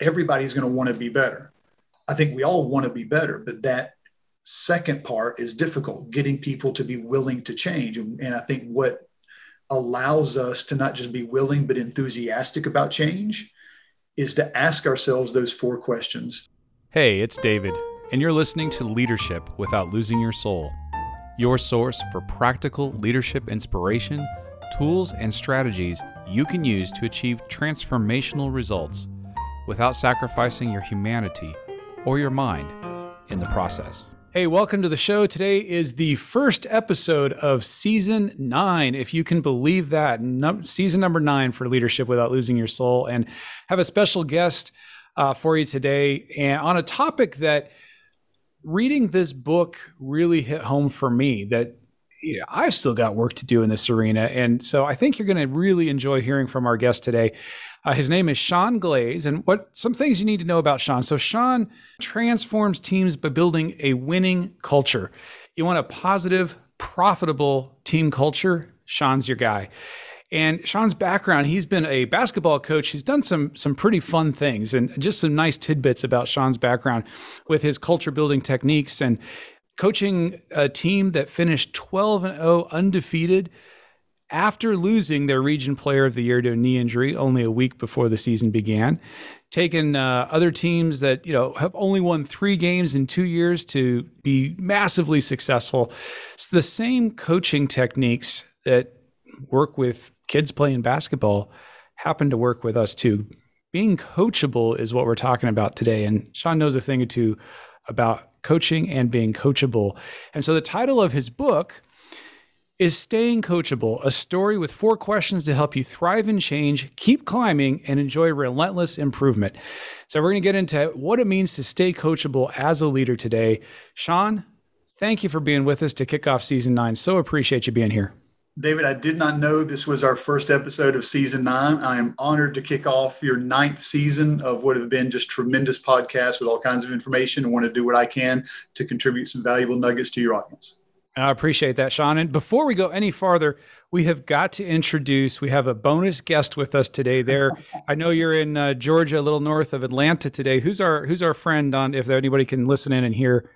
everybody's going to want to be better. I think we all want to be better, but that second part is difficult getting people to be willing to change. And, and I think what allows us to not just be willing, but enthusiastic about change is to ask ourselves those four questions. Hey, it's David, and you're listening to Leadership Without Losing Your Soul, your source for practical leadership inspiration, tools, and strategies you can use to achieve transformational results without sacrificing your humanity or your mind in the process. Hey, welcome to the show. Today is the first episode of season nine, if you can believe that. No, season number nine for Leadership Without Losing Your Soul. And have a special guest uh, for you today and on a topic that reading this book really hit home for me that you know, I've still got work to do in this arena. And so I think you're going to really enjoy hearing from our guest today. Uh, his name is Sean Glaze. And what some things you need to know about Sean. So, Sean transforms teams by building a winning culture. You want a positive, profitable team culture? Sean's your guy. And Sean's background, he's been a basketball coach. He's done some some pretty fun things and just some nice tidbits about Sean's background with his culture building techniques and coaching a team that finished 12 and 0 undefeated after losing their region player of the year to a knee injury only a week before the season began taken uh, other teams that you know have only won three games in two years to be massively successful it's the same coaching techniques that work with kids playing basketball happen to work with us too being coachable is what we're talking about today and sean knows a thing or two about coaching and being coachable. And so the title of his book is Staying Coachable, a story with four questions to help you thrive and change, keep climbing, and enjoy relentless improvement. So, we're going to get into what it means to stay coachable as a leader today. Sean, thank you for being with us to kick off season nine. So appreciate you being here. David, I did not know this was our first episode of season nine. I am honored to kick off your ninth season of what have been just tremendous podcasts with all kinds of information and want to do what I can to contribute some valuable nuggets to your audience. I appreciate that, Sean. And before we go any farther, we have got to introduce. We have a bonus guest with us today. There, I know you're in uh, Georgia, a little north of Atlanta today. Who's our Who's our friend on? If anybody can listen in and hear.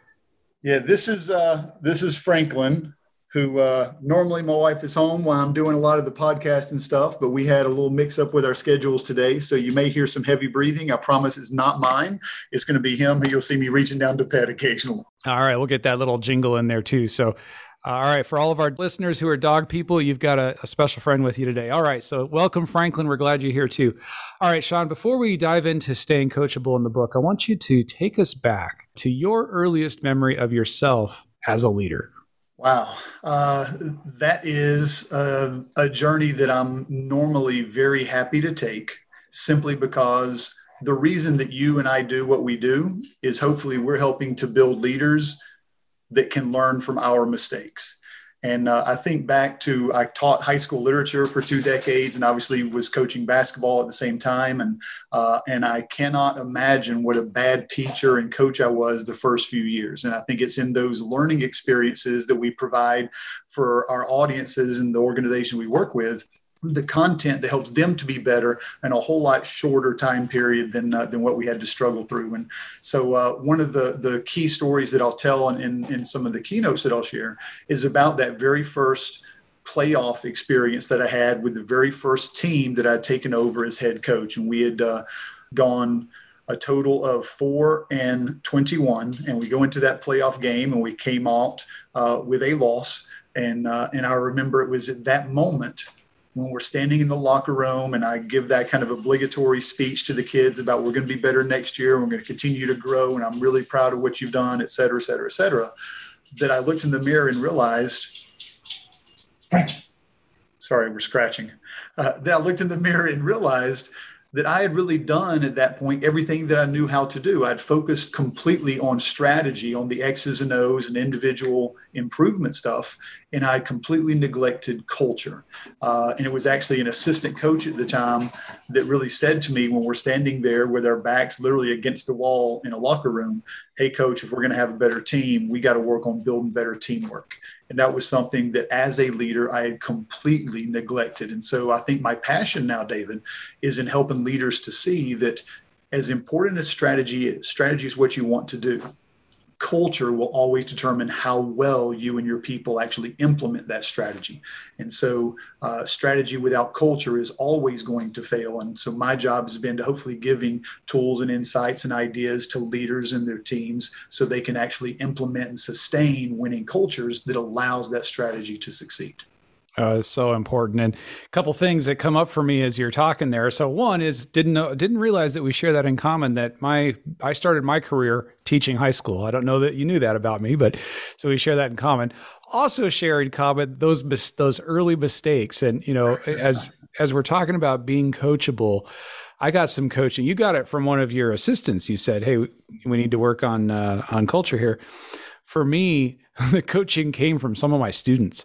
Yeah, this is uh, this is Franklin who uh, normally my wife is home while I'm doing a lot of the podcast and stuff, but we had a little mix up with our schedules today. So you may hear some heavy breathing. I promise it's not mine. It's going to be him. You'll see me reaching down to pet occasionally. All right. We'll get that little jingle in there too. So, all right. For all of our listeners who are dog people, you've got a, a special friend with you today. All right. So welcome, Franklin. We're glad you're here too. All right, Sean, before we dive into staying coachable in the book, I want you to take us back to your earliest memory of yourself as a leader. Wow, uh, that is a, a journey that I'm normally very happy to take simply because the reason that you and I do what we do is hopefully we're helping to build leaders that can learn from our mistakes. And uh, I think back to I taught high school literature for two decades, and obviously was coaching basketball at the same time. And uh, and I cannot imagine what a bad teacher and coach I was the first few years. And I think it's in those learning experiences that we provide for our audiences and the organization we work with the content that helps them to be better in a whole lot shorter time period than uh, than what we had to struggle through. And so, uh, one of the the key stories that I'll tell in, in, in some of the keynotes that I'll share is about that very first playoff experience that I had with the very first team that I'd taken over as head coach, and we had uh, gone a total of four and 21 and we go into that playoff game and we came out uh, with a loss and uh, and I remember it was at that moment when we're standing in the locker room and I give that kind of obligatory speech to the kids about we're going to be better next year we're going to continue to grow and I'm really proud of what you've done, et cetera, et cetera, et cetera, that I looked in the mirror and realized, sorry, we're scratching. Uh, that I looked in the mirror and realized that I had really done at that point everything that I knew how to do. I'd focused completely on strategy, on the X's and O's and individual improvement stuff, and I completely neglected culture. Uh, and it was actually an assistant coach at the time that really said to me when we're standing there with our backs literally against the wall in a locker room, "Hey, coach, if we're going to have a better team, we got to work on building better teamwork." And that was something that as a leader, I had completely neglected. And so I think my passion now, David, is in helping leaders to see that as important as strategy is, strategy is what you want to do culture will always determine how well you and your people actually implement that strategy. And so, uh, strategy without culture is always going to fail. And so, my job has been to hopefully giving tools and insights and ideas to leaders and their teams so they can actually implement and sustain winning cultures that allows that strategy to succeed uh, so important. And a couple things that come up for me as you're talking there. So one is didn't know didn't realize that we share that in common. That my I started my career teaching high school. I don't know that you knew that about me, but so we share that in common. Also share in common those those early mistakes. And you know, as as we're talking about being coachable. I got some coaching. You got it from one of your assistants. You said, "Hey, we need to work on uh, on culture here." For me, the coaching came from some of my students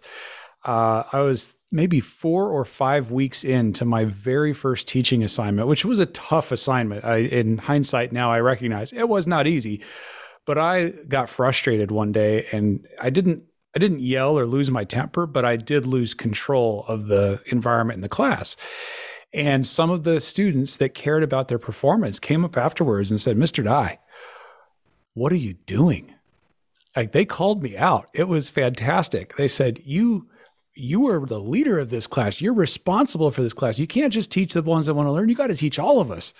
uh, I was maybe four or five weeks into my very first teaching assignment, which was a tough assignment. I, in hindsight, now I recognize it was not easy, but I got frustrated one day and I didn't. I didn't yell or lose my temper, but I did lose control of the environment in the class. And some of the students that cared about their performance came up afterwards and said, Mr. Dye, what are you doing? Like they called me out. It was fantastic. They said, You you are the leader of this class. You're responsible for this class. You can't just teach the ones that want to learn. You got to teach all of us.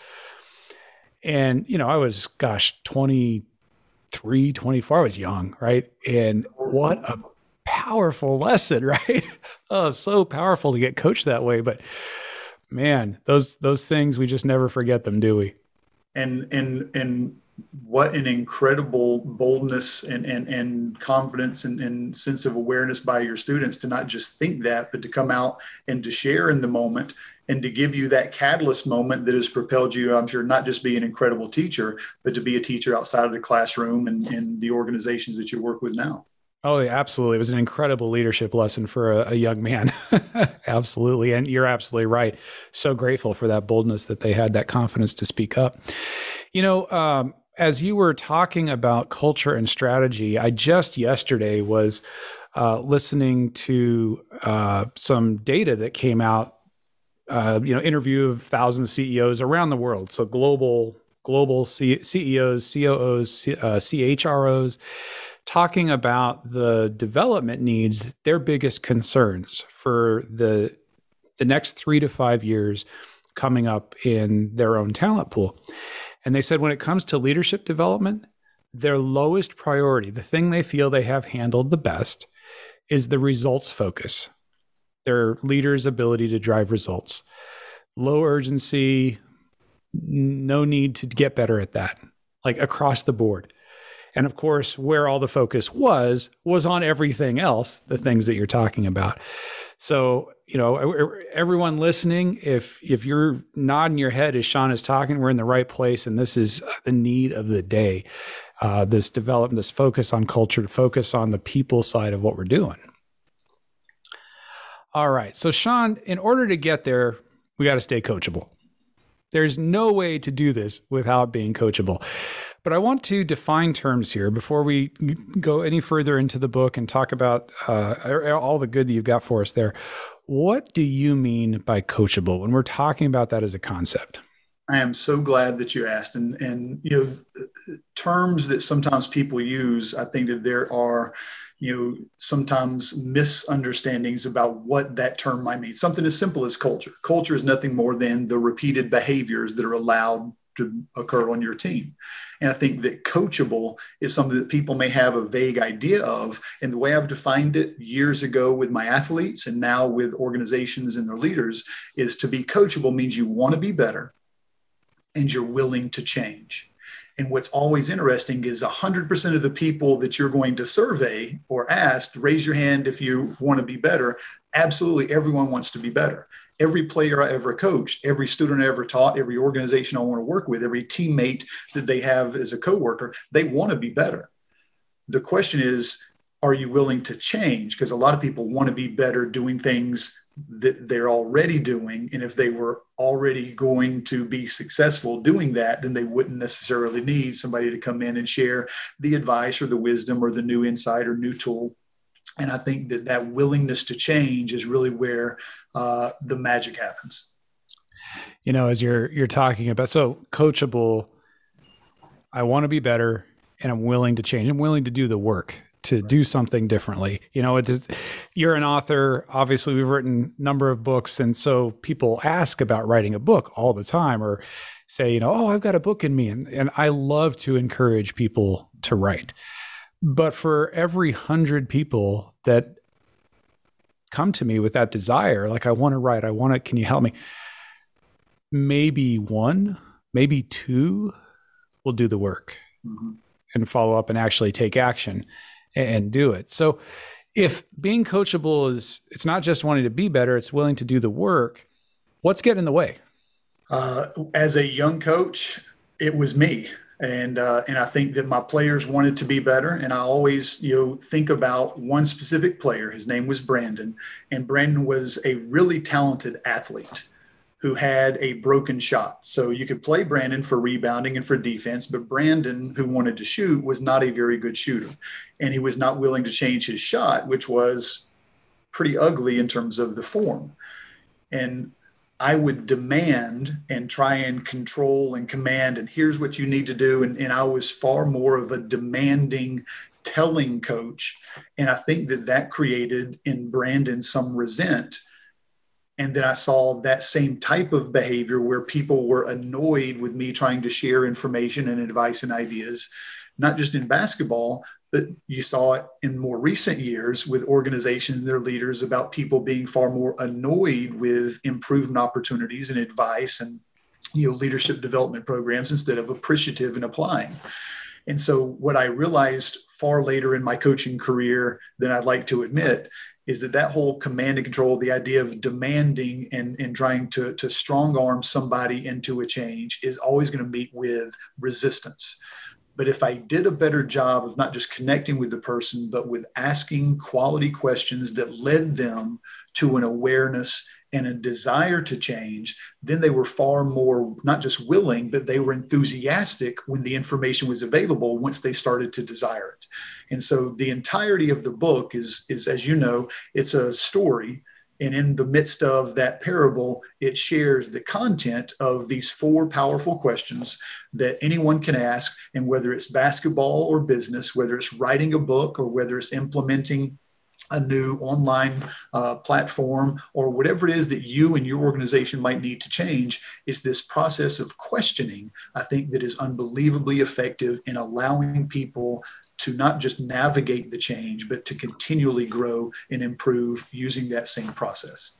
And, you know, I was, gosh, 23, 24. I was young, right? And what a powerful lesson, right? oh, so powerful to get coached that way. But man, those those things we just never forget them, do we? And and and what an incredible boldness and, and, and confidence and, and, sense of awareness by your students to not just think that, but to come out and to share in the moment and to give you that catalyst moment that has propelled you, I'm sure, not just be an incredible teacher, but to be a teacher outside of the classroom and, and the organizations that you work with now. Oh, yeah, absolutely. It was an incredible leadership lesson for a, a young man. absolutely. And you're absolutely right. So grateful for that boldness that they had, that confidence to speak up. You know, um, as you were talking about culture and strategy, I just yesterday was uh, listening to uh, some data that came out. Uh, you know, interview of thousands of CEOs around the world. So global global C- CEOs, COOs, C- uh, CHROs, talking about the development needs, their biggest concerns for the the next three to five years coming up in their own talent pool. And they said when it comes to leadership development, their lowest priority, the thing they feel they have handled the best, is the results focus, their leaders' ability to drive results. Low urgency, no need to get better at that, like across the board. And of course, where all the focus was, was on everything else, the things that you're talking about. So, you know, everyone listening, if if you're nodding your head as Sean is talking, we're in the right place, and this is the need of the day. Uh, this development, this focus on culture, to focus on the people side of what we're doing. All right, so Sean, in order to get there, we got to stay coachable. There's no way to do this without being coachable. But I want to define terms here before we go any further into the book and talk about uh, all the good that you've got for us there. What do you mean by coachable when we're talking about that as a concept? I am so glad that you asked. And, and, you know, terms that sometimes people use, I think that there are, you know, sometimes misunderstandings about what that term might mean. Something as simple as culture. Culture is nothing more than the repeated behaviors that are allowed to occur on your team. And I think that coachable is something that people may have a vague idea of. And the way I've defined it years ago with my athletes and now with organizations and their leaders is to be coachable means you want to be better and you're willing to change. And what's always interesting is 100% of the people that you're going to survey or ask, raise your hand if you want to be better. Absolutely, everyone wants to be better every player I ever coached, every student I ever taught, every organization I want to work with, every teammate that they have as a coworker, they want to be better. The question is, are you willing to change? Because a lot of people want to be better doing things that they're already doing. And if they were already going to be successful doing that, then they wouldn't necessarily need somebody to come in and share the advice or the wisdom or the new insight or new tool and I think that that willingness to change is really where uh, the magic happens. You know, as you're you're talking about so coachable, I want to be better and I'm willing to change. I'm willing to do the work to do something differently. You know, it's, you're an author. Obviously, we've written a number of books, and so people ask about writing a book all the time, or say, you know, oh, I've got a book in me, and and I love to encourage people to write. But for every hundred people that come to me with that desire, like I want to write, I want to, can you help me? Maybe one, maybe two will do the work. Mm-hmm and follow up and actually take action and do it. So if being coachable is it's not just wanting to be better, it's willing to do the work, what's getting in the way? Uh, as a young coach, it was me. And uh, and I think that my players wanted to be better, and I always you know think about one specific player. His name was Brandon, and Brandon was a really talented athlete who had a broken shot. So you could play Brandon for rebounding and for defense, but Brandon, who wanted to shoot, was not a very good shooter. And he was not willing to change his shot, which was pretty ugly in terms of the form. And I would demand and try and control and command, and here's what you need to do. And, and I was far more of a demanding, telling coach. And I think that that created in Brandon some resent and then I saw that same type of behavior where people were annoyed with me trying to share information and advice and ideas, not just in basketball, but you saw it in more recent years with organizations and their leaders about people being far more annoyed with improvement opportunities and advice and you know leadership development programs instead of appreciative and applying. And so what I realized far later in my coaching career than I'd like to admit is that that whole command and control, the idea of demanding and, and trying to, to strong arm somebody into a change is always going to meet with resistance. But if I did a better job of not just connecting with the person, but with asking quality questions that led them to an awareness and a desire to change, then they were far more not just willing, but they were enthusiastic when the information was available once they started to desire it. And so the entirety of the book is, is as you know, it's a story. And in the midst of that parable, it shares the content of these four powerful questions that anyone can ask. And whether it's basketball or business, whether it's writing a book or whether it's implementing a new online uh, platform or whatever it is that you and your organization might need to change it's this process of questioning i think that is unbelievably effective in allowing people to not just navigate the change but to continually grow and improve using that same process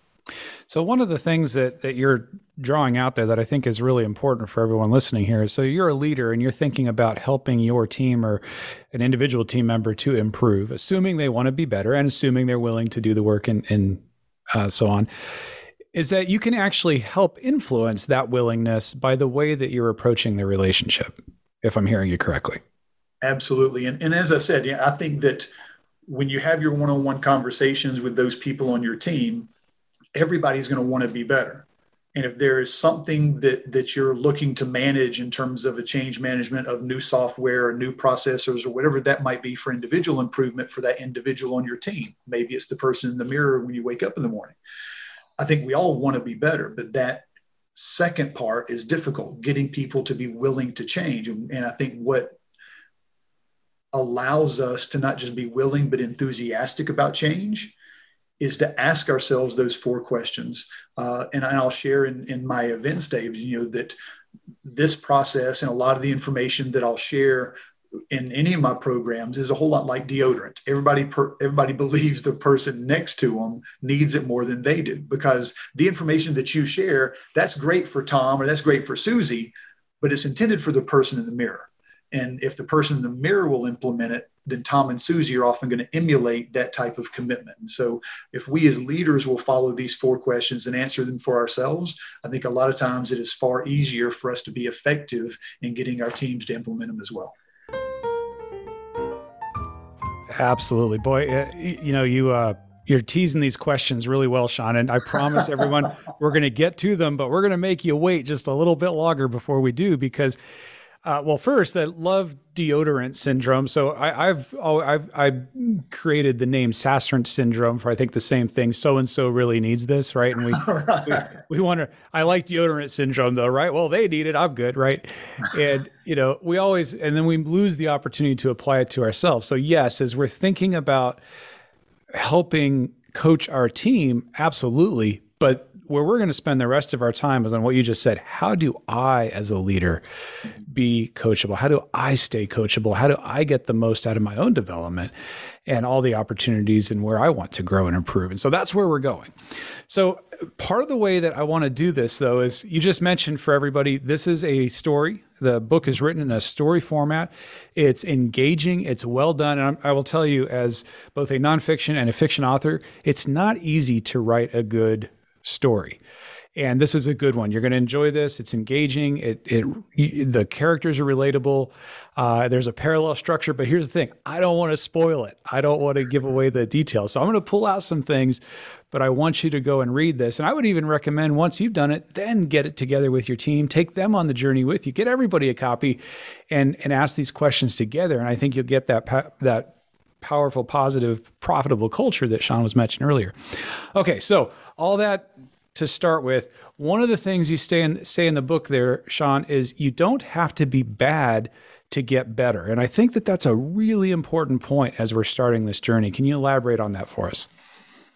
so one of the things that, that you're drawing out there that I think is really important for everyone listening here is so you're a leader and you're thinking about helping your team or an individual team member to improve, assuming they want to be better and assuming they're willing to do the work and, and uh, so on. Is that you can actually help influence that willingness by the way that you're approaching the relationship, if I'm hearing you correctly. Absolutely. And, and as I said, yeah, I think that when you have your one on one conversations with those people on your team, everybody's going to want to be better. And if there is something that that you're looking to manage in terms of a change management of new software or new processors or whatever that might be for individual improvement for that individual on your team, maybe it's the person in the mirror when you wake up in the morning. I think we all want to be better, but that second part is difficult, getting people to be willing to change. And, and I think what allows us to not just be willing but enthusiastic about change is to ask ourselves those four questions. Uh, and I'll share in, in my event stage, you know, that this process and a lot of the information that I'll share in any of my programs is a whole lot like deodorant. Everybody, per, everybody believes the person next to them needs it more than they do because the information that you share, that's great for Tom or that's great for Susie, but it's intended for the person in the mirror. And if the person in the mirror will implement it, then Tom and Susie are often going to emulate that type of commitment. And so, if we as leaders will follow these four questions and answer them for ourselves, I think a lot of times it is far easier for us to be effective in getting our teams to implement them as well. Absolutely, boy. Uh, you know, you uh, you're teasing these questions really well, Sean. And I promise everyone we're going to get to them, but we're going to make you wait just a little bit longer before we do because Uh, well, first, I love deodorant syndrome. So I, have oh, I've I've created the name Sastrant syndrome for I think the same thing. So and so really needs this, right? And we right. we, we want to. I like deodorant syndrome though, right? Well, they need it. I'm good, right? And you know, we always and then we lose the opportunity to apply it to ourselves. So yes, as we're thinking about helping coach our team, absolutely. But where we're going to spend the rest of our time is on what you just said. How do I, as a leader, be coachable? How do I stay coachable? How do I get the most out of my own development and all the opportunities and where I want to grow and improve? And so that's where we're going. So, part of the way that I want to do this, though, is you just mentioned for everybody, this is a story. The book is written in a story format. It's engaging, it's well done. And I will tell you, as both a nonfiction and a fiction author, it's not easy to write a good story. And this is a good one. You're going to enjoy this. It's engaging. It, it the characters are relatable. Uh, there's a parallel structure, but here's the thing: I don't want to spoil it. I don't want to give away the details. So I'm going to pull out some things, but I want you to go and read this. And I would even recommend once you've done it, then get it together with your team. Take them on the journey with you. Get everybody a copy, and and ask these questions together. And I think you'll get that that powerful, positive, profitable culture that Sean was mentioning earlier. Okay, so all that to start with, one of the things you say in, say in the book there, Sean, is you don't have to be bad to get better. And I think that that's a really important point as we're starting this journey. Can you elaborate on that for us?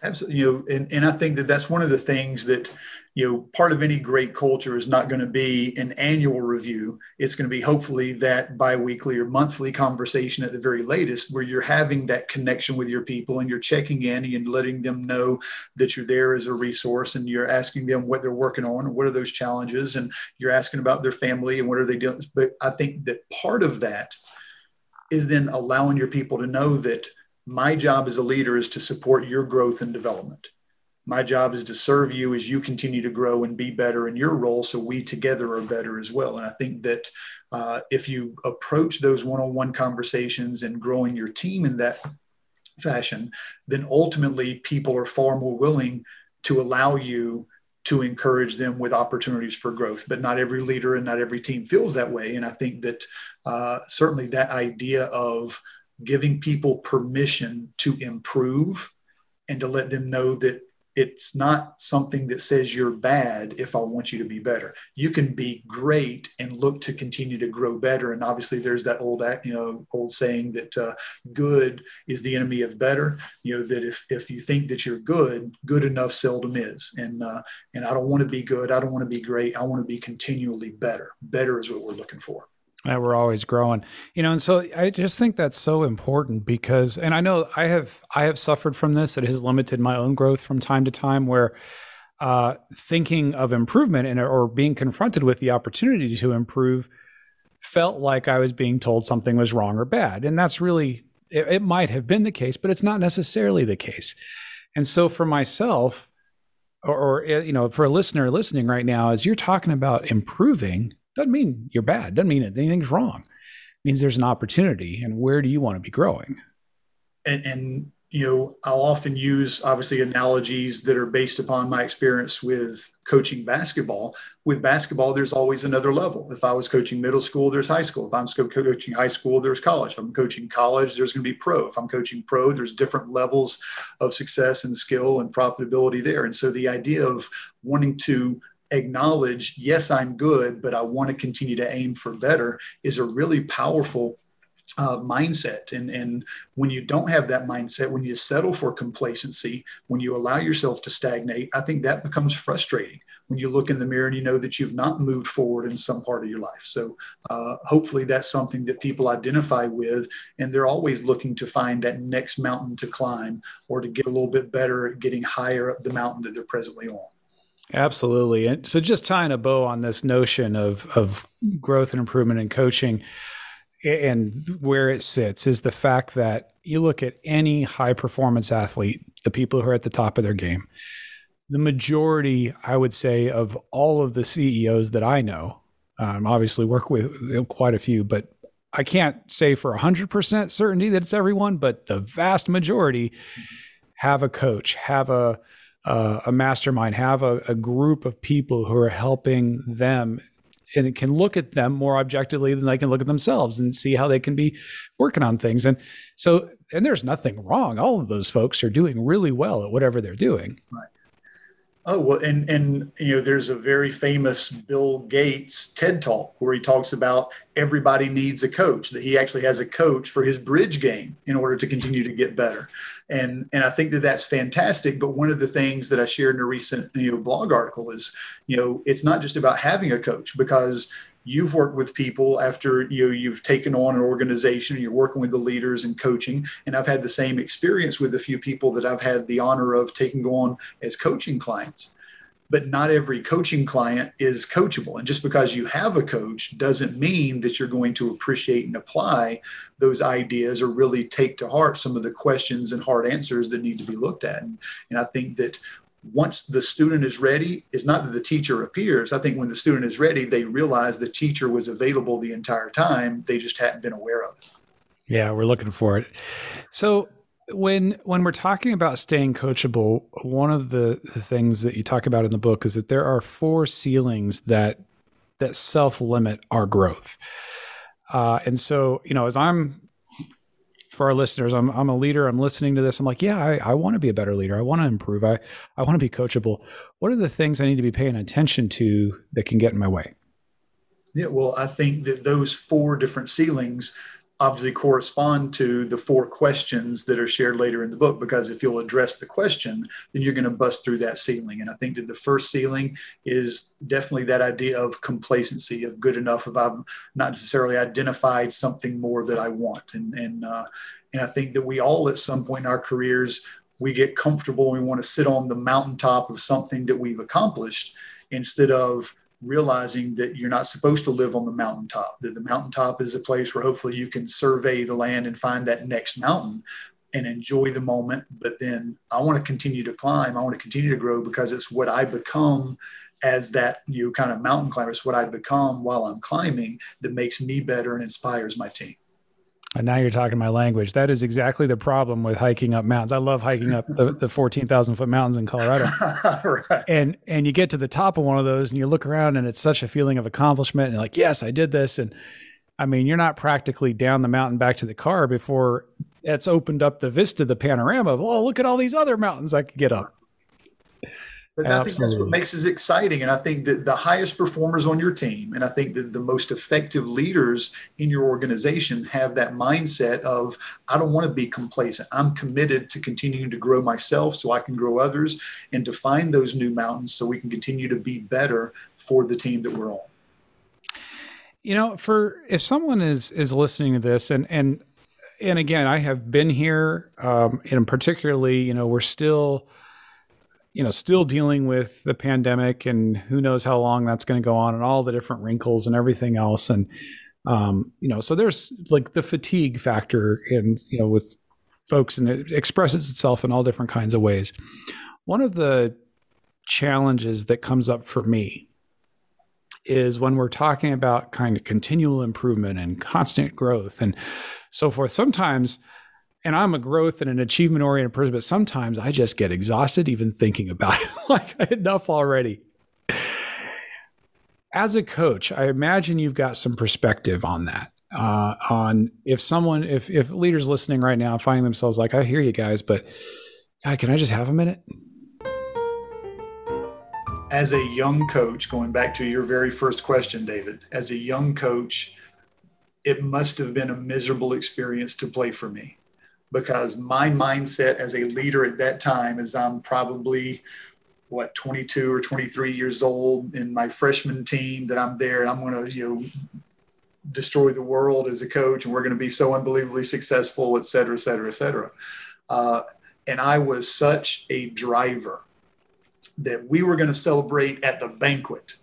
Absolutely. You know, and, and I think that that's one of the things that you know, part of any great culture is not going to be an annual review. It's going to be hopefully that biweekly or monthly conversation at the very latest, where you're having that connection with your people and you're checking in and letting them know that you're there as a resource and you're asking them what they're working on and what are those challenges and you're asking about their family and what are they doing. But I think that part of that is then allowing your people to know that my job as a leader is to support your growth and development my job is to serve you as you continue to grow and be better in your role so we together are better as well. And i think that uh, if you approach those one-on-one conversations and growing your team in that fashion then ultimately people are far more willing to allow you to encourage them with opportunities for growth. But not every leader and not every team feels that way. And i think that uh, certainly that idea of giving people permission to improve and to let them know that it's not something that says you're bad if I want you to be better. You can be great and look to continue to grow better. And obviously, there's that old you know old saying that uh, good is the enemy of better. You know that if if you think that you're good, good enough seldom is. And uh, and I don't want to be good. I don't want to be great. I want to be continually better. Better is what we're looking for that we're always growing. You know and so i just think that's so important because and i know i have i have suffered from this. It has limited my own growth from time to time where uh, thinking of improvement and or being confronted with the opportunity to improve felt like i was being told something was wrong or bad. And that's really it, it might have been the case but it's not necessarily the case. And so for myself or, or you know for a listener listening right now as you're talking about improving doesn't mean you're bad. Doesn't mean anything's wrong. It means there's an opportunity. And where do you want to be growing? And, and you know, I'll often use obviously analogies that are based upon my experience with coaching basketball. With basketball, there's always another level. If I was coaching middle school, there's high school. If I'm coaching high school, there's college. If I'm coaching college, there's going to be pro. If I'm coaching pro, there's different levels of success and skill and profitability there. And so the idea of wanting to acknowledge, yes, I'm good, but I want to continue to aim for better is a really powerful uh, mindset. And, and when you don't have that mindset, when you settle for complacency, when you allow yourself to stagnate, I think that becomes frustrating when you look in the mirror and you know that you've not moved forward in some part of your life. So uh, hopefully that's something that people identify with, and they're always looking to find that next mountain to climb or to get a little bit better at getting higher up the mountain that they're presently on. Absolutely. And so just tying a bow on this notion of of growth and improvement in coaching and where it sits is the fact that you look at any high performance athlete, the people who are at the top of their game. The majority, I would say, of all of the CEOs that I know, um, obviously work with quite a few, but I can't say for 100% certainty that it's everyone, but the vast majority have a coach, have a uh, a mastermind, have a, a, group of people who are helping them and it can look at them more objectively than they can look at themselves and see how they can be working on things. And so, and there's nothing wrong. All of those folks are doing really well at whatever they're doing. Right. Oh well, and and you know, there's a very famous Bill Gates TED talk where he talks about everybody needs a coach. That he actually has a coach for his bridge game in order to continue to get better, and and I think that that's fantastic. But one of the things that I shared in a recent you know blog article is, you know, it's not just about having a coach because you've worked with people after you know, you've taken on an organization you're working with the leaders and coaching and i've had the same experience with a few people that i've had the honor of taking on as coaching clients. But not every coaching client is coachable and just because you have a coach doesn't mean that you're going to appreciate and apply those ideas or really take to heart some of the questions and hard answers that need to be looked at. And, and i think that once the student is ready, it's not that the teacher appears. I think when the student is ready, they realize the teacher was available the entire time. They just hadn't been aware of it. Yeah, we're looking for it. So when when we're talking about staying coachable, one of the, the things that you talk about in the book is that there are four ceilings that that self limit our growth. Uh, and so, you know, as I'm for our listeners, I'm, I'm a leader. I'm listening to this. I'm like, yeah, I, I want to be a better leader. I want to improve. I, I want to be coachable. What are the things I need to be paying attention to that can get in my way? Yeah, well, I think that those four different ceilings obviously correspond to the four questions that are shared later in the book because if you'll address the question then you're going to bust through that ceiling. And i think that the first ceiling is definitely that idea of complacency of good enough if i've not necessarily identified something more that i want. And and uh, and i think that we all at some point in our careers we get comfortable and we want to sit on the mountaintop of something that we've accomplished instead of realizing that you're not supposed to live on the mountaintop, that the mountaintop is a place where hopefully you can survey the land and find that next mountain and enjoy the moment. But then I want to continue to climb, I want to continue to grow because it's what I become as that you kind of mountain climber. It's what I become while I'm climbing that makes me better and inspires my team. And now you're talking my language. That is exactly the problem with hiking up mountains. I love hiking up the, the 14,000 foot mountains in Colorado. right. And and you get to the top of one of those and you look around and it's such a feeling of accomplishment and you're like, yes, I did this. And I mean, you're not practically down the mountain back to the car before it's opened up the vista, the panorama of, oh, look at all these other mountains I could get up. But Absolutely. I think that's what makes it exciting. And I think that the highest performers on your team, and I think that the most effective leaders in your organization have that mindset of, I don't want to be complacent. I'm committed to continuing to grow myself so I can grow others and to find those new mountains so we can continue to be better for the team that we're on. You know, for if someone is is listening to this and and and again, I have been here, um, and particularly, you know, we're still you know, still dealing with the pandemic and who knows how long that's going to go on and all the different wrinkles and everything else. And, um, you know, so there's like the fatigue factor in, you know, with folks and it expresses itself in all different kinds of ways. One of the challenges that comes up for me is when we're talking about kind of continual improvement and constant growth and so forth. Sometimes and I'm a growth and an achievement oriented person, but sometimes I just get exhausted even thinking about it. like enough already. As a coach, I imagine you've got some perspective on that. Uh, on if someone, if if leaders listening right now finding themselves like, I hear you guys, but God, can I just have a minute? As a young coach, going back to your very first question, David, as a young coach, it must have been a miserable experience to play for me because my mindset as a leader at that time is I'm probably what 22 or 23 years old in my freshman team that I'm there I'm going to you know destroy the world as a coach and we're going to be so unbelievably successful et cetera et cetera et cetera. Uh, and I was such a driver that we were going to celebrate at the banquet.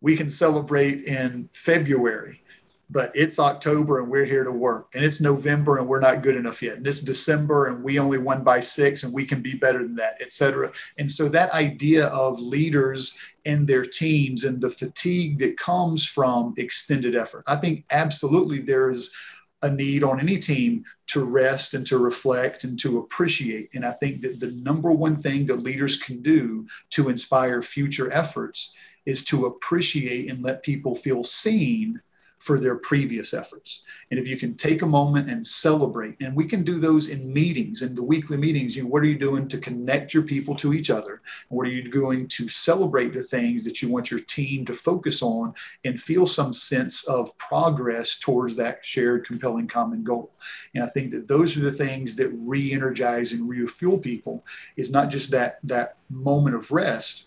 We can celebrate in February but it's October and we're here to work. And it's November and we're not good enough yet. And it's December and we only won by six and we can be better than that, et cetera. And so that idea of leaders and their teams and the fatigue that comes from extended effort, I think absolutely there is a need on any team to rest and to reflect and to appreciate. And I think that the number one thing that leaders can do to inspire future efforts is to appreciate and let people feel seen for their previous efforts. And if you can take a moment and celebrate, and we can do those in meetings, in the weekly meetings, you know, what are you doing to connect your people to each other? What are you doing to celebrate the things that you want your team to focus on and feel some sense of progress towards that shared, compelling common goal? And I think that those are the things that re-energize and refuel people is not just that that moment of rest,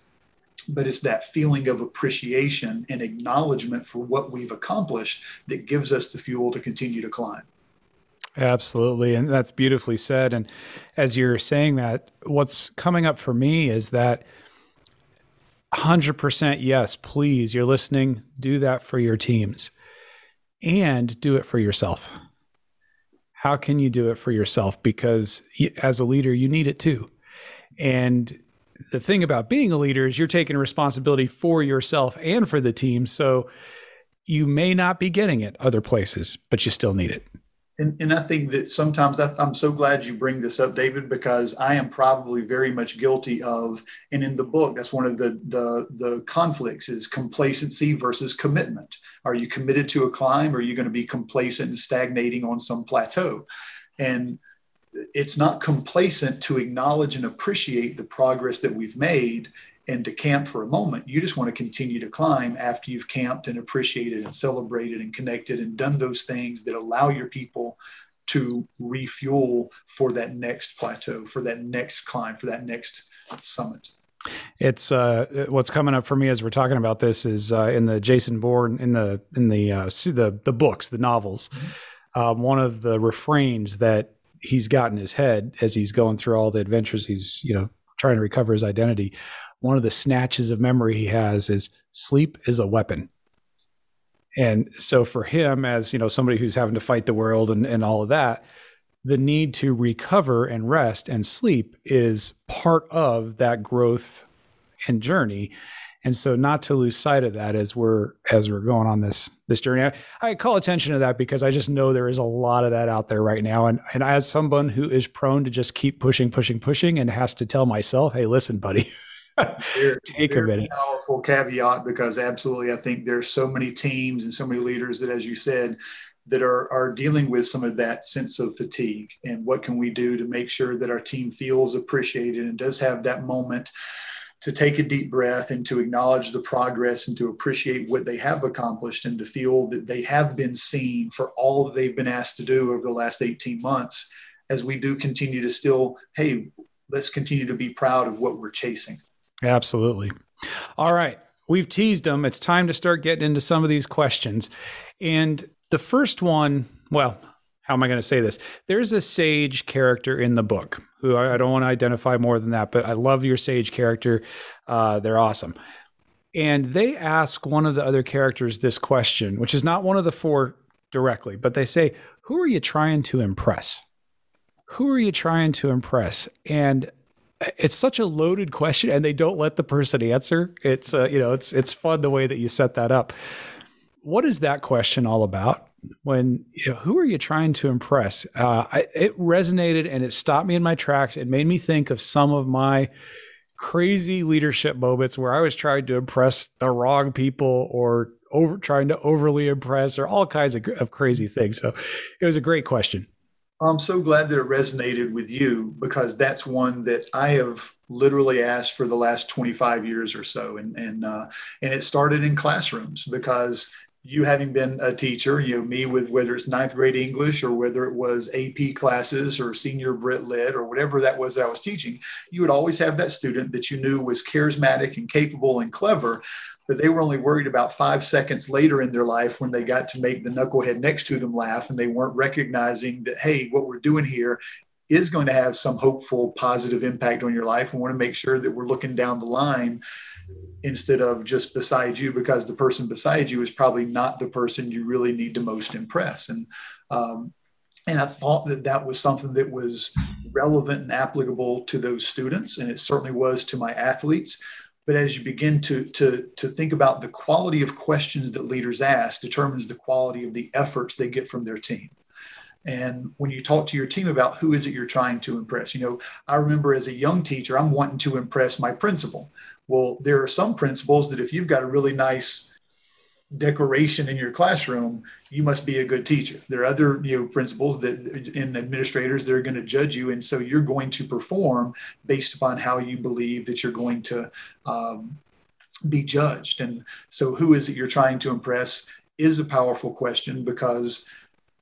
but it's that feeling of appreciation and acknowledgement for what we've accomplished that gives us the fuel to continue to climb. Absolutely. And that's beautifully said. And as you're saying that, what's coming up for me is that 100% yes, please, you're listening, do that for your teams and do it for yourself. How can you do it for yourself? Because as a leader, you need it too. And the thing about being a leader is you're taking responsibility for yourself and for the team. So you may not be getting it other places, but you still need it. And, and I think that sometimes I, I'm so glad you bring this up, David, because I am probably very much guilty of, and in the book, that's one of the, the, the conflicts is complacency versus commitment. Are you committed to a climb or are you going to be complacent and stagnating on some plateau? And it's not complacent to acknowledge and appreciate the progress that we've made and to camp for a moment. You just want to continue to climb after you've camped and appreciated and celebrated and connected and done those things that allow your people to refuel for that next plateau, for that next climb, for that next summit. It's uh, what's coming up for me as we're talking about this is uh, in the Jason Bourne in the in the uh, the the books, the novels. Mm-hmm. Um, one of the refrains that he's got in his head as he's going through all the adventures he's you know trying to recover his identity one of the snatches of memory he has is sleep is a weapon. And so for him as you know somebody who's having to fight the world and, and all of that the need to recover and rest and sleep is part of that growth and journey and so not to lose sight of that as we're as we're going on this this journey. I, I, call attention to that because i just know there is a lot of that out there right now. And and as someone who is prone to just keep pushing pushing pushing and has to tell myself hey listen buddy take a minute. powerful caveat because absolutely i think there's so many teams and so many leaders that as you said that are, are dealing with some of that sense of fatigue and what can we do to make sure that our team feels appreciated and does have that moment to take a deep breath and to acknowledge the progress and to appreciate what they have accomplished and to feel that they have been seen for all that they've been asked to do over the last 18 months as we do continue to still hey let's continue to be proud of what we're chasing. Absolutely. All right. We've teased them it's time to start getting into some of these questions. And the first one well how am I going to say this? There's a sage character in the book who I, I don't want to identify more than that, but I love your sage character. Uh, they're awesome. And they ask one of the other characters this question, which is not one of the four directly, but they say, Who are you trying to impress? Who are you trying to impress? And it's such a loaded question and they don't let the person answer. It's uh, you know, it's it's fun the way that you set that up. What is that question all about? when you know, who are you trying to impress? Uh, I, it resonated and it stopped me in my tracks. It made me think of some of my crazy leadership moments where I was trying to impress the wrong people or over trying to overly impress or all kinds of, of crazy things. So it was a great question. I'm so glad that it resonated with you because that's one that I have literally asked for the last 25 years or so, and and uh, and it started in classrooms because you having been a teacher, you know, me with whether it's ninth grade English or whether it was AP classes or senior Brit Lit or whatever that was that I was teaching, you would always have that student that you knew was charismatic and capable and clever, but they were only worried about five seconds later in their life when they got to make the knucklehead next to them laugh and they weren't recognizing that, hey, what we're doing here is going to have some hopeful, positive impact on your life. and want to make sure that we're looking down the line instead of just beside you because the person beside you is probably not the person you really need to most impress. And um, and i thought that that was something that was relevant and applicable to those students and it certainly was to my athletes. But as you begin to to to think about the quality of questions that leaders ask determines the quality of the efforts they get from their team. And when you talk to your team about who is it you're trying to impress you know i remember as a young teacher i'm wanting to impress my principal Well, there are some principals that if you've got a really nice decoration in your classroom, you must be a good teacher. There are other you know principals that in administrators they're going to judge you, and so you're going to perform based upon how you believe that you're going to um, be judged. And so, who is it you're trying to impress? Is a powerful question because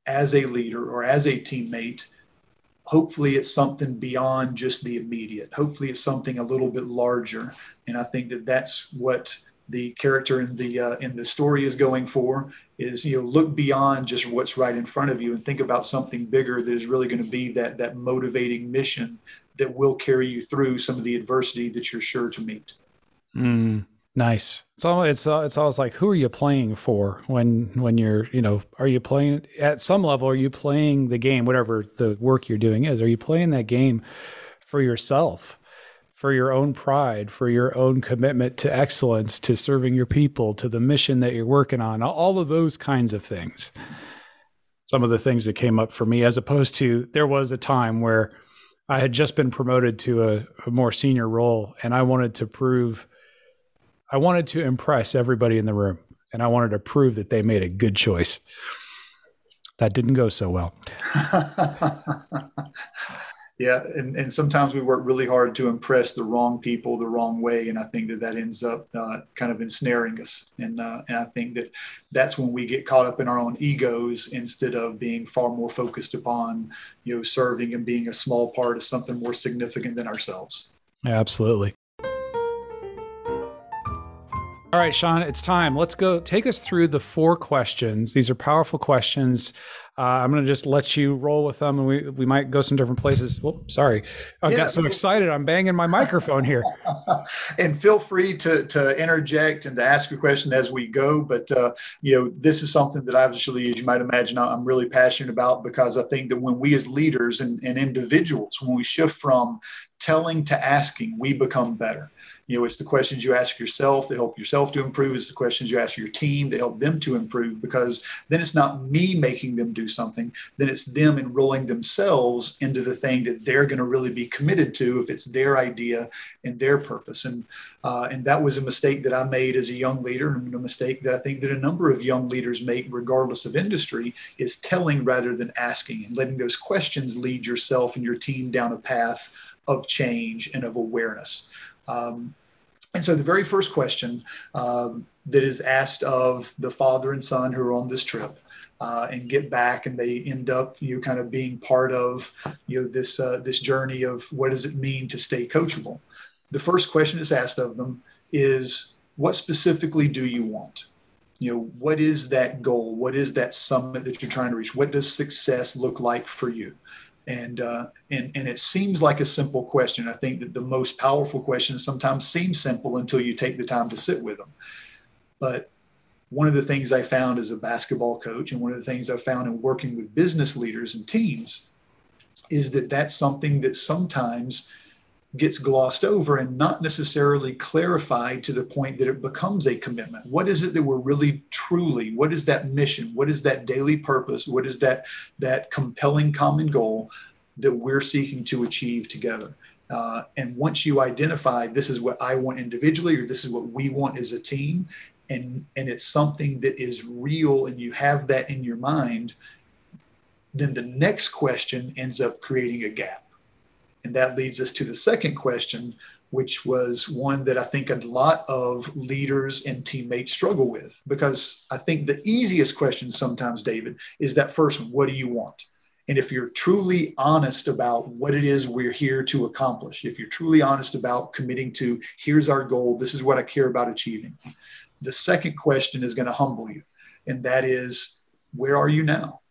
as a leader or as a teammate, hopefully it's something beyond just the immediate. Hopefully it's something a little bit larger. And I think that that's what the character in the uh, in the story is going for is you know look beyond just what's right in front of you and think about something bigger that is really going to be that that motivating mission that will carry you through some of the adversity that you're sure to meet. Mm, nice. It's it's uh, it's always like who are you playing for when when you're you know are you playing at some level are you playing the game whatever the work you're doing is are you playing that game for yourself for your own pride, for your own commitment to excellence, to serving your people, to the mission that you're working on, all of those kinds of things. Some of the things that came up for me, as opposed to there was a time where I had just been promoted to a, a more senior role and I wanted to prove, I wanted to impress everybody in the room and I wanted to prove that they made a good choice. That didn't go so well. yeah and, and sometimes we work really hard to impress the wrong people the wrong way and i think that that ends up uh, kind of ensnaring us and, uh, and i think that that's when we get caught up in our own egos instead of being far more focused upon you know serving and being a small part of something more significant than ourselves absolutely all right, Sean, it's time. Let's go. Take us through the four questions. These are powerful questions uh, I'm going to just let you roll with them, and we we might go some different places. Oh, sorry, I yeah. got so excited. I'm banging my microphone here. and feel free to to interject and to ask a question as we go. But uh, you know, this is something that obviously, as you might imagine, I'm really passionate about because I think that when we as leaders and, and individuals, when we shift from telling to asking, we become better. You know, it's the questions you ask yourself that help yourself to improve. It's the questions you ask your team that help them to improve because then it's not me making them do something, then it's them enrolling themselves into the thing that they're going to really be committed to if it's their idea and their purpose. And uh, and that was a mistake that I made as a young leader, and a mistake that I think that a number of young leaders make, regardless of industry, is telling rather than asking and letting those questions lead yourself and your team down a path of change and of awareness. Um, and so the very first question um, that is asked of the father and son who are on this trip uh, and get back, and they end up you know, kind of being part of you know this uh, this journey of what does it mean to stay coachable. The first question is asked of them is what specifically do you want? You know, what is that goal? What is that summit that you're trying to reach? What does success look like for you? And, uh, and, and it seems like a simple question. I think that the most powerful questions sometimes seem simple until you take the time to sit with them. But one of the things I found as a basketball coach, and one of the things I found in working with business leaders and teams, is that that's something that sometimes gets glossed over and not necessarily clarified to the point that it becomes a commitment. What is it that we're really truly, what is that mission? What is that daily purpose? What is that that compelling common goal that we're seeking to achieve together? Uh, and once you identify this is what I want individually or this is what we want as a team, and and it's something that is real and you have that in your mind, then the next question ends up creating a gap and that leads us to the second question, which was one that I think a lot of leaders and teammates struggle with. Because I think the easiest question sometimes, David, is that first one what do you want? And if you're truly honest about what it is we're here to accomplish, if you're truly honest about committing to, here's our goal, this is what I care about achieving, the second question is going to humble you. And that is, where are you now?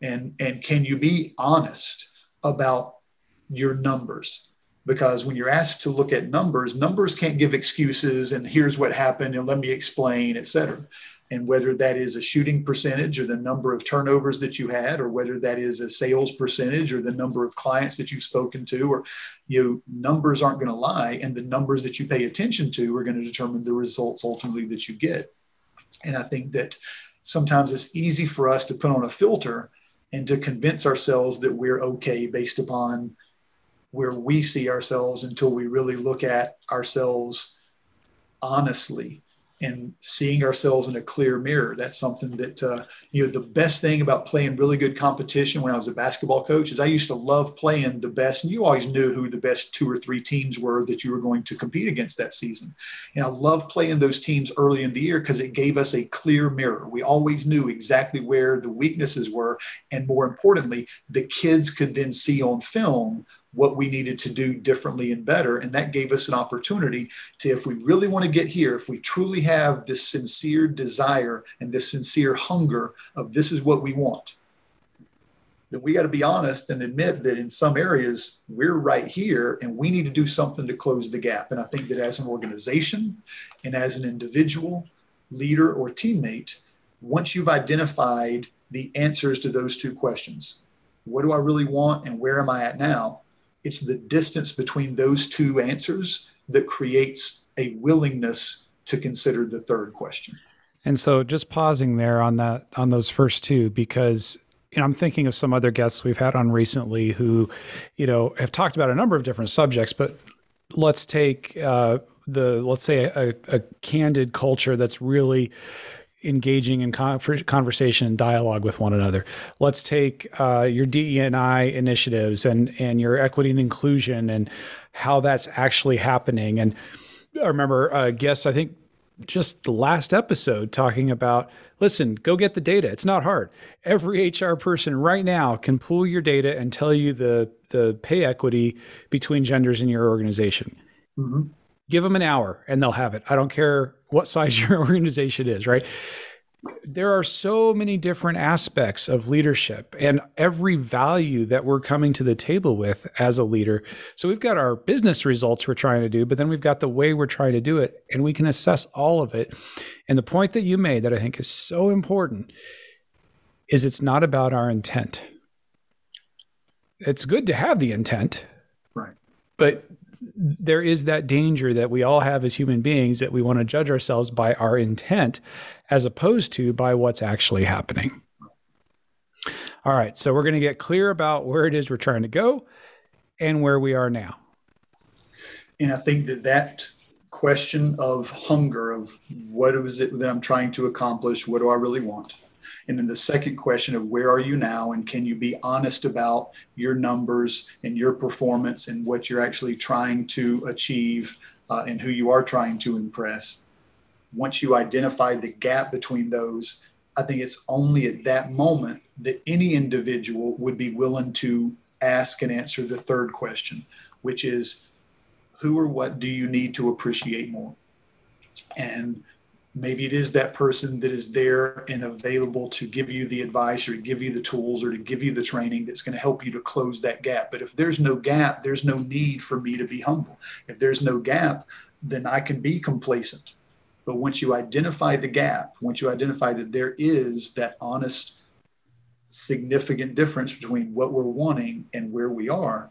And, and can you be honest about your numbers. Because when you're asked to look at numbers numbers can't give excuses and here's what happened and let me explain et cetera. And whether that is a shooting percentage or the number of turnovers that you had or whether that is a sales percentage or the number of clients that you've spoken to or you know, numbers aren't going to lie and the numbers that you pay attention to are going to determine the results ultimately that you get. And i think that sometimes it's easy for us to put on a filter and to convince ourselves that we're okay based upon where we see ourselves until we really look at ourselves honestly and seeing ourselves in a clear mirror. That's something that, uh, you know, the best thing about playing really good competition when I was a basketball coach is I used to love playing the best. And you always knew who the best two or three teams were that you were going to compete against that season. And I love playing those teams early in the year because it gave us a clear mirror. We always knew exactly where the weaknesses were. And more importantly, the kids could then see on film what we needed to do differently and better. And that gave us an opportunity to, if we really want to get here, if we truly have this sincere desire and this sincere hunger of this is what we want, then we got to be honest and admit that in some areas we're right here and we need to do something to close the gap. And I think that as an organization and as an individual, leader, or teammate, once you've identified the answers to those two questions, what do I really want and where am I at now? It's the distance between those two answers that creates a willingness to consider the third question. And so just pausing there on that on those first two because you know, I'm thinking of some other guests we've had on recently who, you know, have talked about a number of different subjects, but let's take uh, the let's say a, a candid culture that's really engaging in conversation and dialogue with one another. Let's take uh, your DE&I initiatives and and your equity and inclusion and how that's actually happening. And I remember a guest, I think just the last episode talking about listen go get the data it's not hard every hr person right now can pull your data and tell you the the pay equity between genders in your organization mm-hmm. Give them an hour and they'll have it i don't care what size your organization is, right? There are so many different aspects of leadership and every value that we're coming to the table with as a leader. So we've got our business results we're trying to do, but then we've got the way we're trying to do it, and we can assess all of it. And the point that you made that I think is so important is it's not about our intent. It's good to have the intent. Right. But there is that danger that we all have as human beings that we want to judge ourselves by our intent as opposed to by what's actually happening. All right, so we're going to get clear about where it is we're trying to go and where we are now. And I think that that question of hunger, of what is it that I'm trying to accomplish? What do I really want? And then the second question of where are you now and can you be honest about your numbers and your performance and what you're actually trying to achieve uh, and who you are trying to impress. Once you identify the gap between those, I think it's only at that moment that any individual would be willing to ask and answer the third question, which is who or what do you need to appreciate more? And maybe it is that person that is there and available to give you the advice or to give you the tools or to give you the training that's going to help you to close that gap. But if there's no gap there's no need for me to be humble. If there's no gap then i can be complacent. But once you identify the gap once you identify that there is that honest significant difference between what we're wanting and where we are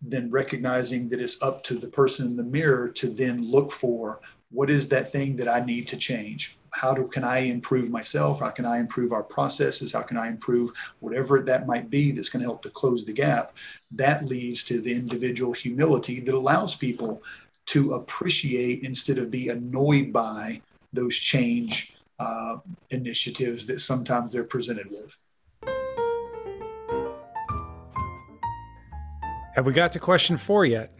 then recognizing that it's up to the person in the mirror to then look for what is that thing that I need to change? How do, can I improve myself? How can I improve our processes? How can I improve whatever that might be that's going to help to close the gap? That leads to the individual humility that allows people to appreciate instead of be annoyed by those change uh, initiatives that sometimes they're presented with. Have we got to question four yet?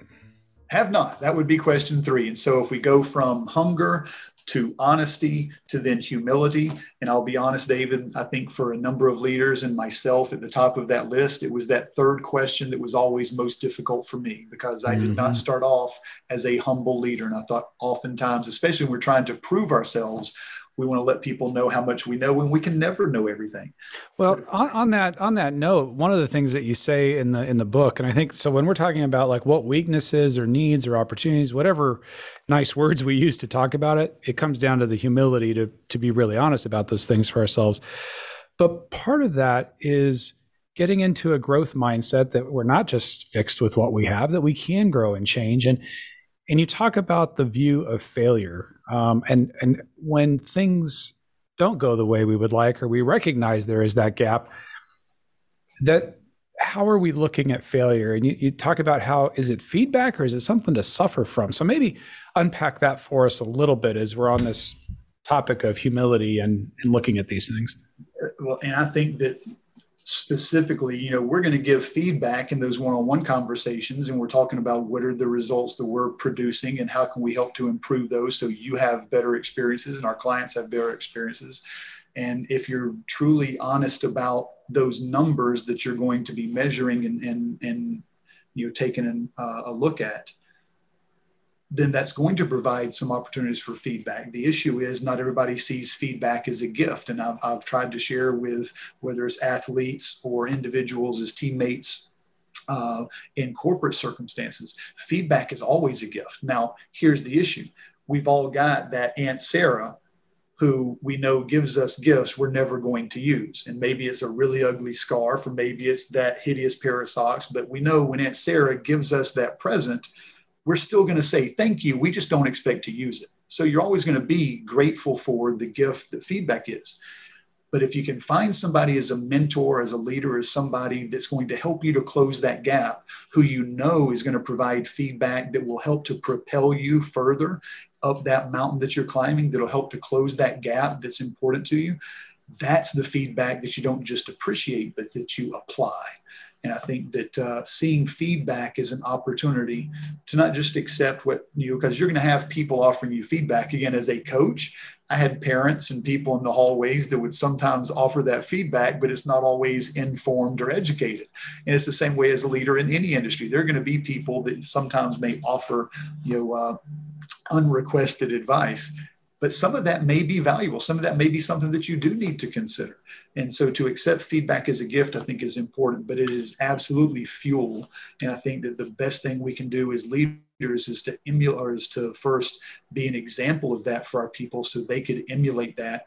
Have not. That would be question three. And so if we go from hunger to honesty to then humility, and I'll be honest, David, I think for a number of leaders and myself at the top of that list, it was that third question that was always most difficult for me because I did mm-hmm. not start off as a humble leader. And I thought oftentimes, especially when we're trying to prove ourselves, we want to let people know how much we know when we can never know everything. Well on, on, that on that note one of the things that you say in the in the book and i think so when we're talking about like what weaknesses or needs or opportunities whatever nice words we use to talk about it it comes down to the humility to to be really honest about those things for ourselves. But part of that is getting into a growth mindset that we're not just fixed with what we have that we can grow and change. And and you talk about the view of failure um, and and when things don't go the way we would like, or we recognize there is that gap, that how are we looking at failure? And you, you, talk about how is it feedback or is it something to suffer from? So maybe unpack that for us a little bit as we're on this topic of humility and, and looking at these things. Well, and I think that specifically, you know, we're going to give feedback in those one-on-one conversations, and we're talking about what are the results that we're producing and how can we help to improve those so you have better experiences and our clients have better experiences. And if you're truly honest about those numbers that you're going to be measuring and and, and you know taking an, uh, a look at, then that's going to provide some opportunities for feedback. The issue is not everybody sees feedback as a gift. And I've, I've tried to share with whether it's athletes or individuals as teammates uh, in corporate circumstances, feedback is always a gift. Now, here's the issue we've all got that Aunt Sarah who we know gives us gifts we're never going to use. And maybe it's a really ugly scarf, or maybe it's that hideous pair of socks. But we know when Aunt Sarah gives us that present, we're still going to say thank you. We just don't expect to use it. So you're always going to be grateful for the gift that feedback is. But if you can find somebody as a mentor, as a leader, as somebody that's going to help you to close that gap, who you know is going to provide feedback that will help to propel you further up that mountain that you're climbing, that'll help to close that gap that's important to you, that's the feedback that you don't just appreciate, but that you apply. And I think that uh, seeing feedback is an opportunity to not just accept what you, because you're going to have people offering you feedback. Again, as a coach, I had parents and people in the hallways that would sometimes offer that feedback, but it's not always informed or educated. And it's the same way as a leader in any industry. There are going to be people that sometimes may offer, you know, uh, unrequested advice but some of that may be valuable. Some of that may be something that you do need to consider. And so to accept feedback as a gift i think is important but it is absolutely fuel. And i think that the best thing we can do as leaders is to emulate is to first be an example of that for our people so they could emulate that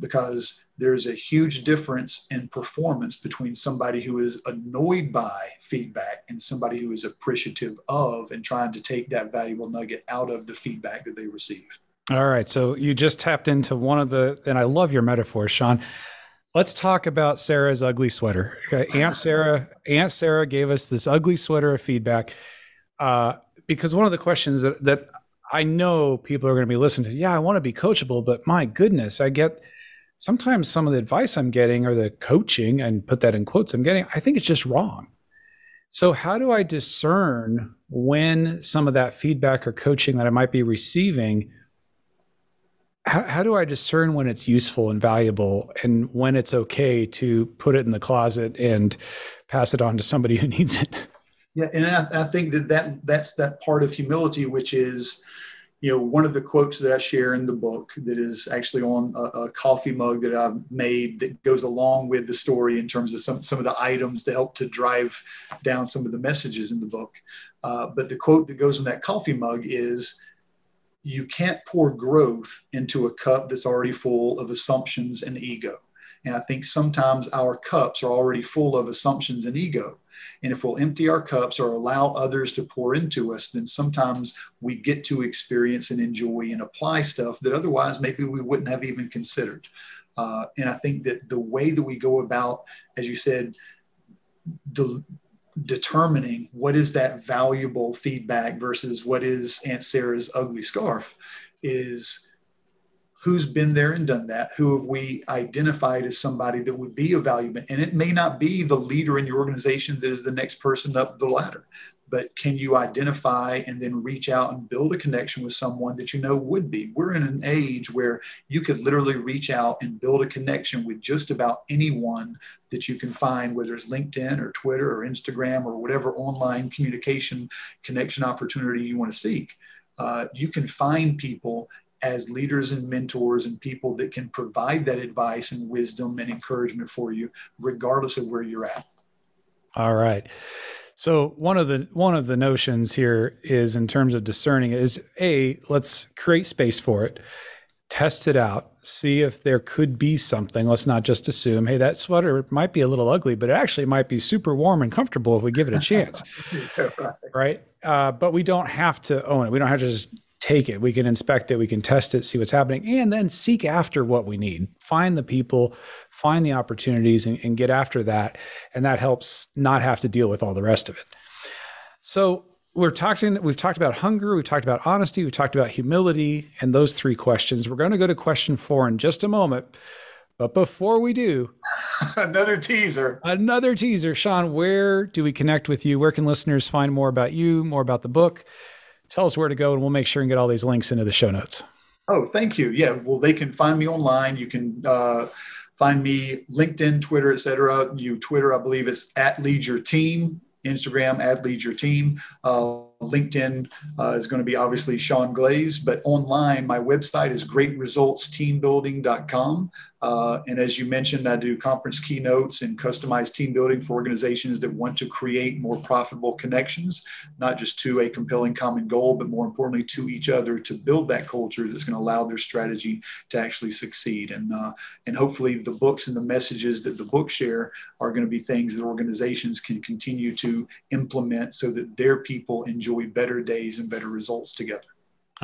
because there's a huge difference in performance between somebody who is annoyed by feedback and somebody who is appreciative of and trying to take that valuable nugget out of the feedback that they receive. All right. So you just tapped into one of the, and I love your metaphors, Sean. Let's talk about Sarah's ugly sweater. Okay. Aunt Sarah, Aunt Sarah gave us this ugly sweater of feedback. Uh, because one of the questions that, that I know people are going to be listening to, yeah, I want to be coachable, but my goodness, I get sometimes some of the advice I'm getting or the coaching, and put that in quotes, I'm getting, I think it's just wrong. So, how do I discern when some of that feedback or coaching that I might be receiving how, how do I discern when it's useful and valuable and when it's okay to put it in the closet and pass it on to somebody who needs it? Yeah, and I, I think that, that that's that part of humility, which is, you know, one of the quotes that I share in the book that is actually on a, a, coffee mug that I've made that goes along with the story in terms of some, some of the items that help to drive down some of the messages in the book. Uh, but the quote that goes in that coffee mug is, you can't pour growth into a cup that's already full of assumptions and ego. And I think sometimes our cups are already full of assumptions and ego. And if we'll empty our cups or allow others to pour into us, then sometimes we get to experience and enjoy and apply stuff that otherwise maybe we wouldn't have even considered. Uh, and I think that the way that we go about, as you said, determining what is that valuable feedback versus what is Aunt Sarah's ugly scarf is who's been there and done that? Who have we identified as somebody that would be a value and it may not be the leader in your organization that is the next person up the ladder but can you identify and then reach out and build a connection with someone that you know would be? We're in an age where you could literally reach out and build a connection with just about anyone that you can find, whether it's LinkedIn or Twitter or Instagram or whatever online communication connection opportunity you want to seek. Uh, you can find people as leaders and mentors and people that can provide that advice and wisdom and encouragement for you, regardless of where you're at. All right. So one of the one of the notions here is in terms of discerning is a let's create space for it, test it out, see if there could be something. Let's not just assume, hey, that sweater might be a little ugly, but it actually might be super warm and comfortable if we give it a chance, right? Uh, but we don't have to own it. We don't have to just take it. We can inspect it, we can test it, see what's happening, and then seek after what we need. Find the people, find the opportunities, and, and get after that. And that helps not have to deal with all the rest of it. So we're talking we've talked about hunger we've talked about honesty we've talked about humility and those three questions we're going to go to question four in just a moment but before we do another teaser another teaser sean where do we connect with you where can listeners find more about you more about the book tell us where to go and we'll make sure and get all these links into the show notes. Oh, thank you. Yeah. Well, they can find me online. You can uh, find me LinkedIn, Twitter, et cetera. You Twitter, I believe it's at Lead Your Team. Instagram at Lead Your Team. Uh, LinkedIn uh, is going to be obviously Sean Glaze, but online, my website is greatresultsteambuilding.com. Uh, and as you mentioned, I do conference keynotes and customized team building for organizations that want to create more profitable connections, not just to a compelling common goal, but more importantly to each other to build that culture that's going to allow their strategy to actually succeed. And uh, and hopefully the books and the messages that the books share are going to be things that organizations can continue to implement so that their people enjoy better days and better results together.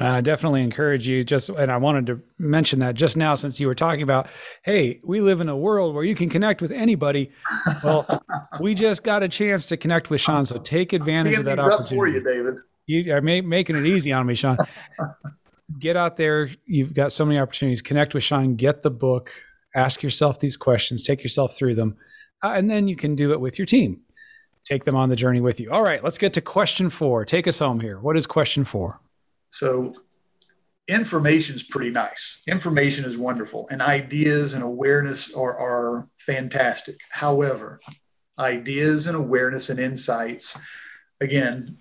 I definitely encourage you just, and I wanted to mention that just now since you were talking about, hey, we live in a world where you can connect with anybody. Well, we just got a chance to connect with Sean, so take advantage of that opportunity. for you, David. You are making it easy on me, Sean. get out there. You've got so many opportunities. Connect with Sean. Get the book. Ask yourself these questions. Take yourself through them, uh, and then you can do it with your team. Take them on the journey with you. All right, let's get to question four. Take us home here. What is question four? So information is pretty nice. Information is wonderful, and ideas and awareness are, are fantastic. However, ideas and awareness and insights, again,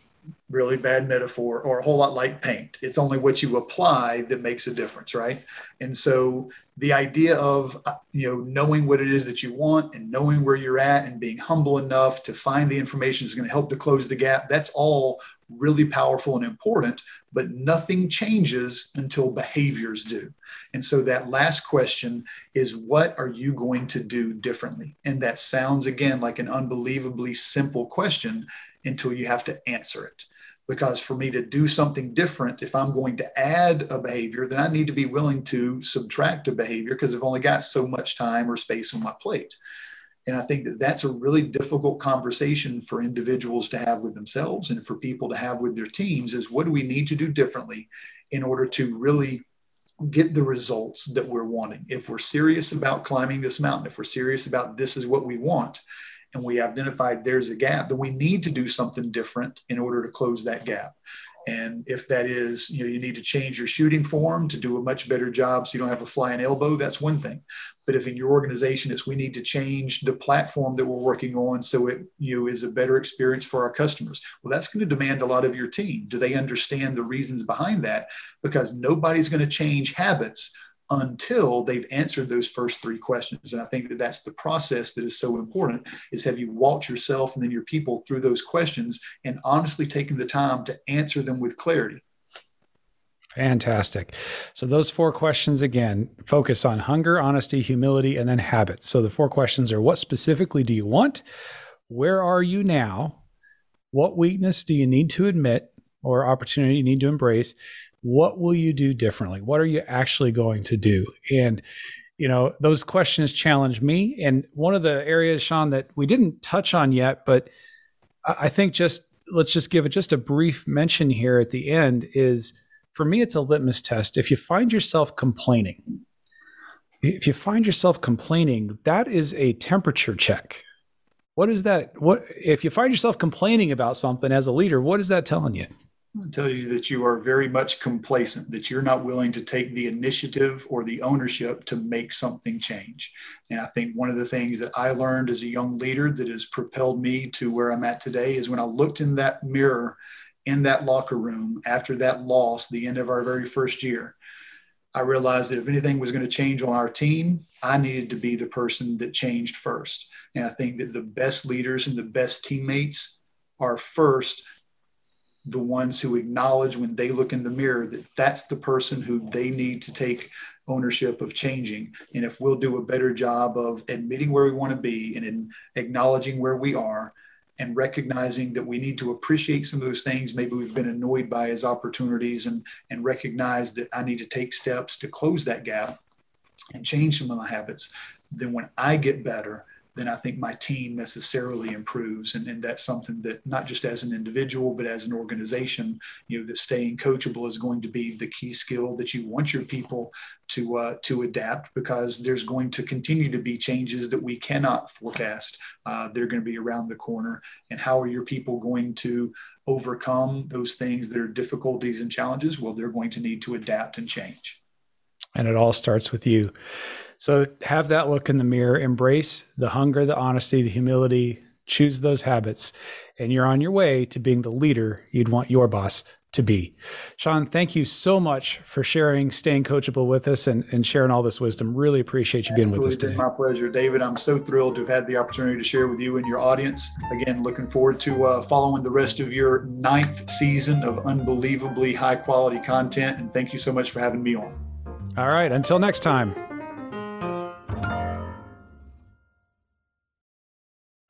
really bad metaphor, or a whole lot like paint. It's only what you apply that makes a difference, right? And so the idea of uh, you know knowing what it is that you want and knowing where you're at and being humble enough to find the information is going to help to close the gap. That's all really powerful and important, but nothing changes until behaviors do. And so that last question is what are you going to do differently? And that sounds again like an unbelievably simple question until you have to answer it. Because for me to do something different, if I'm going to add a behavior, then I need to be willing to subtract a behavior because I've only got so much time or space on my plate. And I think that that's a really difficult conversation for individuals to have with themselves and for people to have with their teams is what do we need to do differently in order to really get the results that we're wanting? If we're serious about climbing this mountain, if we're serious about this is what we want, and we identified there's a gap, then we need to do something different in order to close that gap. And if that is, you know, you need to change your shooting form to do a much better job so you don't have a flying elbow, that's one thing. But if in your organization it's we need to change the platform that we're working on so it you know is a better experience for our customers, well, that's going to demand a lot of your team. Do they understand the reasons behind that? Because nobody's going to change habits until they've answered those first three questions and i think that that's the process that is so important is have you walked yourself and then your people through those questions and honestly taken the time to answer them with clarity Fantastic. So, those four questions again focus on hunger, honesty, humility, and then habits. So, the four questions are what specifically do you want? Where are you now? What weakness do you need to admit or opportunity you need to embrace? What will you do differently? What are you actually going to do? And you know, those questions challenge me. And one of the areas, Sean, that we didn't touch on yet, but I think just let's just give it just a brief mention here at the end is for me, it's a litmus test. If you find yourself complaining, if you find yourself complaining, that is a temperature check. What is that? What if you find yourself complaining about something as a leader? What is that telling you? Tells you that you are very much complacent, that you're not willing to take the initiative or the ownership to make something change. And I think one of the things that I learned as a young leader that has propelled me to where I'm at today is when I looked in that mirror in that locker room after that loss, the end of our very first year. I realized that if anything was going to change on our team, I needed to be the person that changed first. And I think that the best leaders and the best teammates are first the ones who acknowledge when they look in the mirror that that's the person who they need to take ownership of changing. And if we'll do a better job of admitting where we want to be and in acknowledging where we are and recognizing that we need to appreciate some of those things maybe we've been annoyed by as opportunities and and recognize that I need to take steps to close that gap and change some of my habits then when I get better then I think my team necessarily improves. And, and that's something that not just as an individual, but as an organization, you know, that staying coachable is going to be the key skill that you want your people to uh, to adapt because there's going to continue to be changes that we cannot forecast. Uh, they're going to be around the corner. And how are your people going to overcome those things that are difficulties and challenges? Well, they're going to need to adapt and change. And it all starts with you. So have that look in the mirror, embrace the hunger, the honesty, the humility, choose those habits, and you're on your way to being the leader you'd want your boss to be. Sean, thank you so much for sharing, staying coachable with us, and, and sharing all this wisdom. Really appreciate you being with us today. My pleasure, David. I'm so thrilled to have had the opportunity to share with you and your audience. Again, looking forward to uh, following the rest of your ninth season of unbelievably high quality content. And thank you so much for having me on. All right. Until next time.